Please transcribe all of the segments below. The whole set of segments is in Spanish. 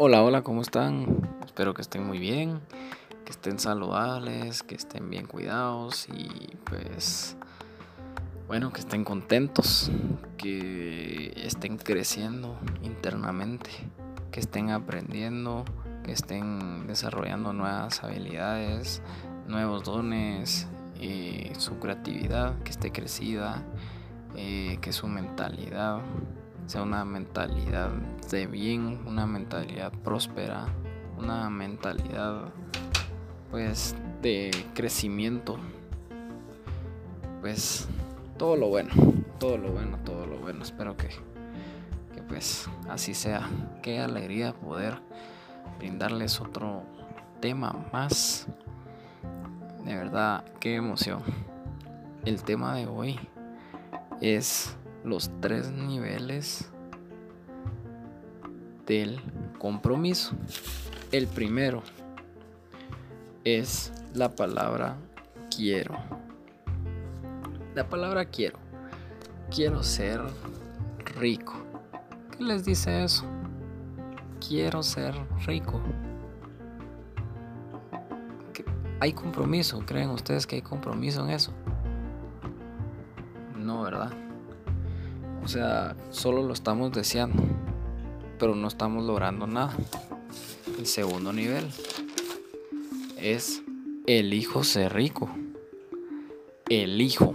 Hola, hola, ¿cómo están? Espero que estén muy bien, que estén saludables, que estén bien cuidados y pues bueno, que estén contentos, que estén creciendo internamente, que estén aprendiendo, que estén desarrollando nuevas habilidades, nuevos dones, eh, su creatividad, que esté crecida, eh, que su mentalidad sea una mentalidad de bien, una mentalidad próspera, una mentalidad pues de crecimiento. Pues todo lo bueno, todo lo bueno, todo lo bueno. Espero que, que pues así sea. Qué alegría poder brindarles otro tema más. De verdad, qué emoción. El tema de hoy es los tres niveles del compromiso. El primero es la palabra quiero. La palabra quiero. Quiero ser rico. ¿Qué les dice eso? Quiero ser rico. ¿Hay compromiso? ¿Creen ustedes que hay compromiso en eso? No, ¿verdad? O sea, solo lo estamos deseando, pero no estamos logrando nada. El segundo nivel es elijo ser rico. Elijo.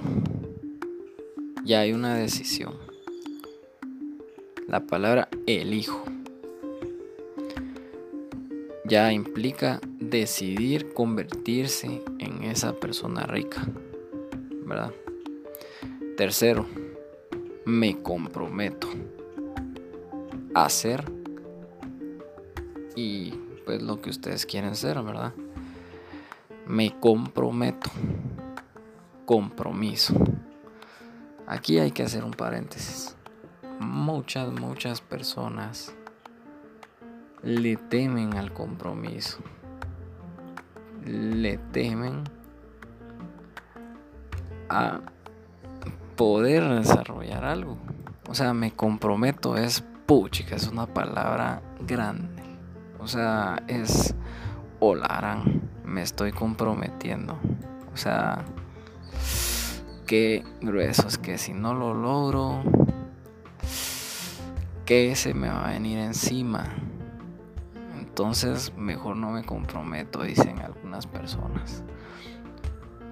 Ya hay una decisión. La palabra elijo ya implica decidir convertirse en esa persona rica, ¿verdad? Tercero, me comprometo a hacer y pues lo que ustedes quieren ser, ¿verdad? Me comprometo. Compromiso. Aquí hay que hacer un paréntesis. Muchas, muchas personas le temen al compromiso. Le temen a poder desarrollar algo. O sea, me comprometo, es puchica, es una palabra grande. O sea, es harán me estoy comprometiendo. O sea, qué grueso es que si no lo logro, que se me va a venir encima. Entonces, mejor no me comprometo, dicen algunas personas.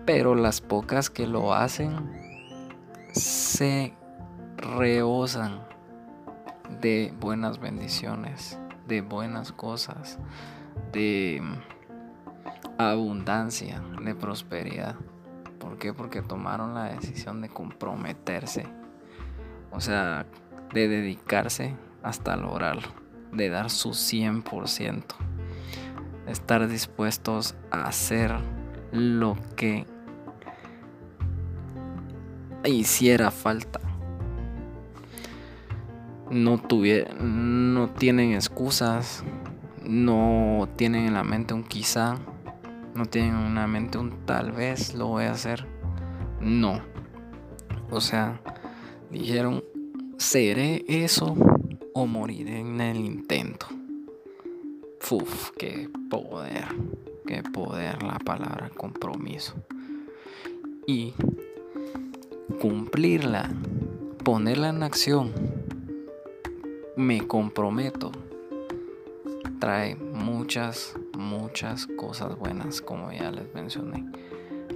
Pero las pocas que lo hacen, se reosan de buenas bendiciones, de buenas cosas, de abundancia, de prosperidad. ¿Por qué? Porque tomaron la decisión de comprometerse, o sea, de dedicarse hasta lograrlo, de dar su 100%, de estar dispuestos a hacer lo que hiciera falta. No, no tienen excusas, no tienen en la mente un quizá, no tienen en la mente un tal vez lo voy a hacer. No. O sea, dijeron, seré eso o moriré en el intento. Uf, qué poder, qué poder la palabra compromiso. Y cumplirla, ponerla en acción, me comprometo, trae muchas, muchas cosas buenas, como ya les mencioné.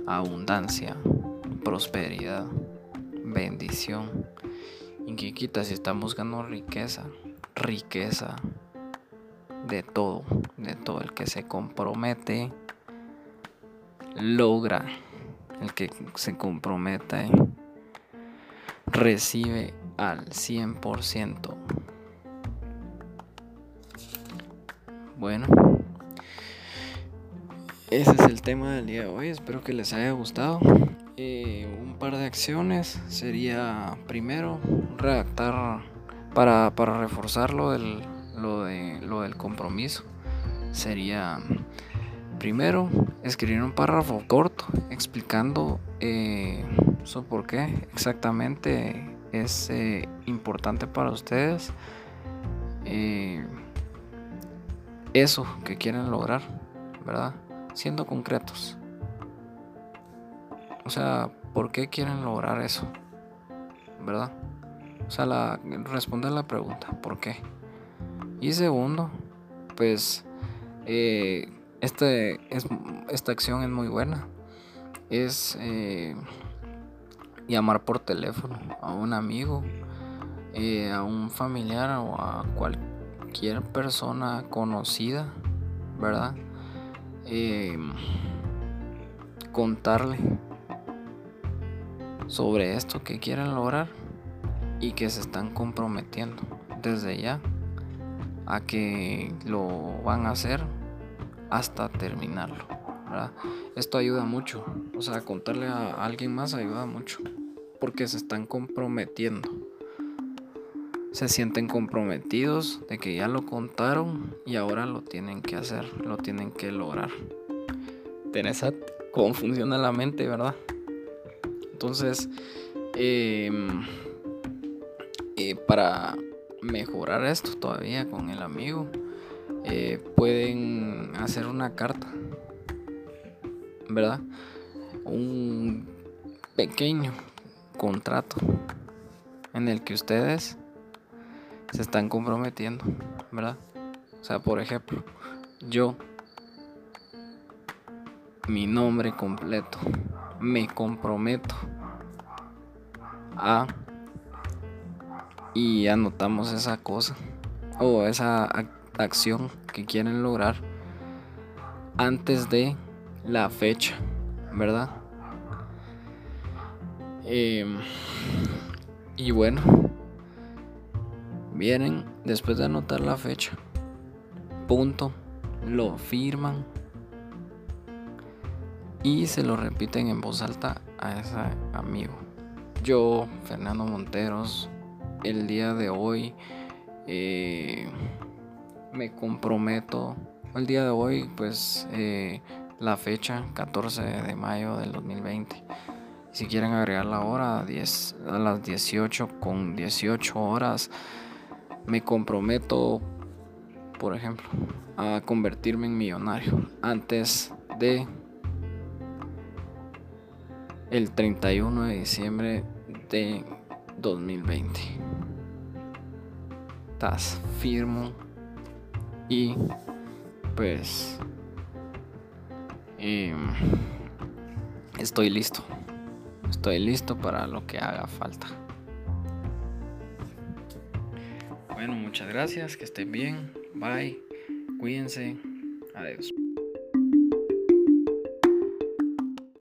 Abundancia, prosperidad, bendición. Y que quita si están buscando riqueza, riqueza de todo, de todo el que se compromete, logra el que se comprometa recibe al 100%. Bueno, ese es el tema del día de hoy. Espero que les haya gustado. Eh, un par de acciones sería primero redactar para, para reforzar lo del, lo, de, lo del compromiso. Sería primero escribir un párrafo corto explicando eh, por qué exactamente es eh, importante para ustedes. Eso que quieren lograr, ¿verdad? Siendo concretos. O sea, ¿por qué quieren lograr eso? ¿Verdad? O sea, la, responder la pregunta, ¿por qué? Y segundo, pues eh, este, es, esta acción es muy buena. Es eh, llamar por teléfono a un amigo, eh, a un familiar o a cualquier persona conocida, ¿verdad? contarle sobre esto que quieren lograr y que se están comprometiendo desde ya a que lo van a hacer hasta terminarlo. Esto ayuda mucho, o sea, contarle a alguien más ayuda mucho, porque se están comprometiendo. Se sienten comprometidos de que ya lo contaron y ahora lo tienen que hacer, lo tienen que lograr. Tenés cómo funciona la mente, ¿verdad? Entonces, em, eh, para mejorar esto todavía con el amigo, eh, pueden hacer una carta, ¿verdad? Un pequeño contrato en el que ustedes se están comprometiendo, ¿verdad? O sea, por ejemplo, yo, mi nombre completo, me comprometo a y anotamos esa cosa o esa acción que quieren lograr antes de la fecha, ¿verdad? Em, y bueno, vienen después de anotar la fecha, punto, lo firman y se lo repiten en voz alta a ese amigo. Yo, Fernando Monteros, el día de hoy eh, me comprometo, el día de hoy pues eh, la fecha 14 de mayo del 2020. Si quieren agregar la hora a, 10, a las 18 con 18 horas, me comprometo, por ejemplo, a convertirme en millonario antes de el 31 de diciembre de 2020. Estás firmo y pues em, estoy listo. Estoy listo para lo que haga falta. Bueno, muchas gracias, que estén bien. Bye. Cuídense. Adiós.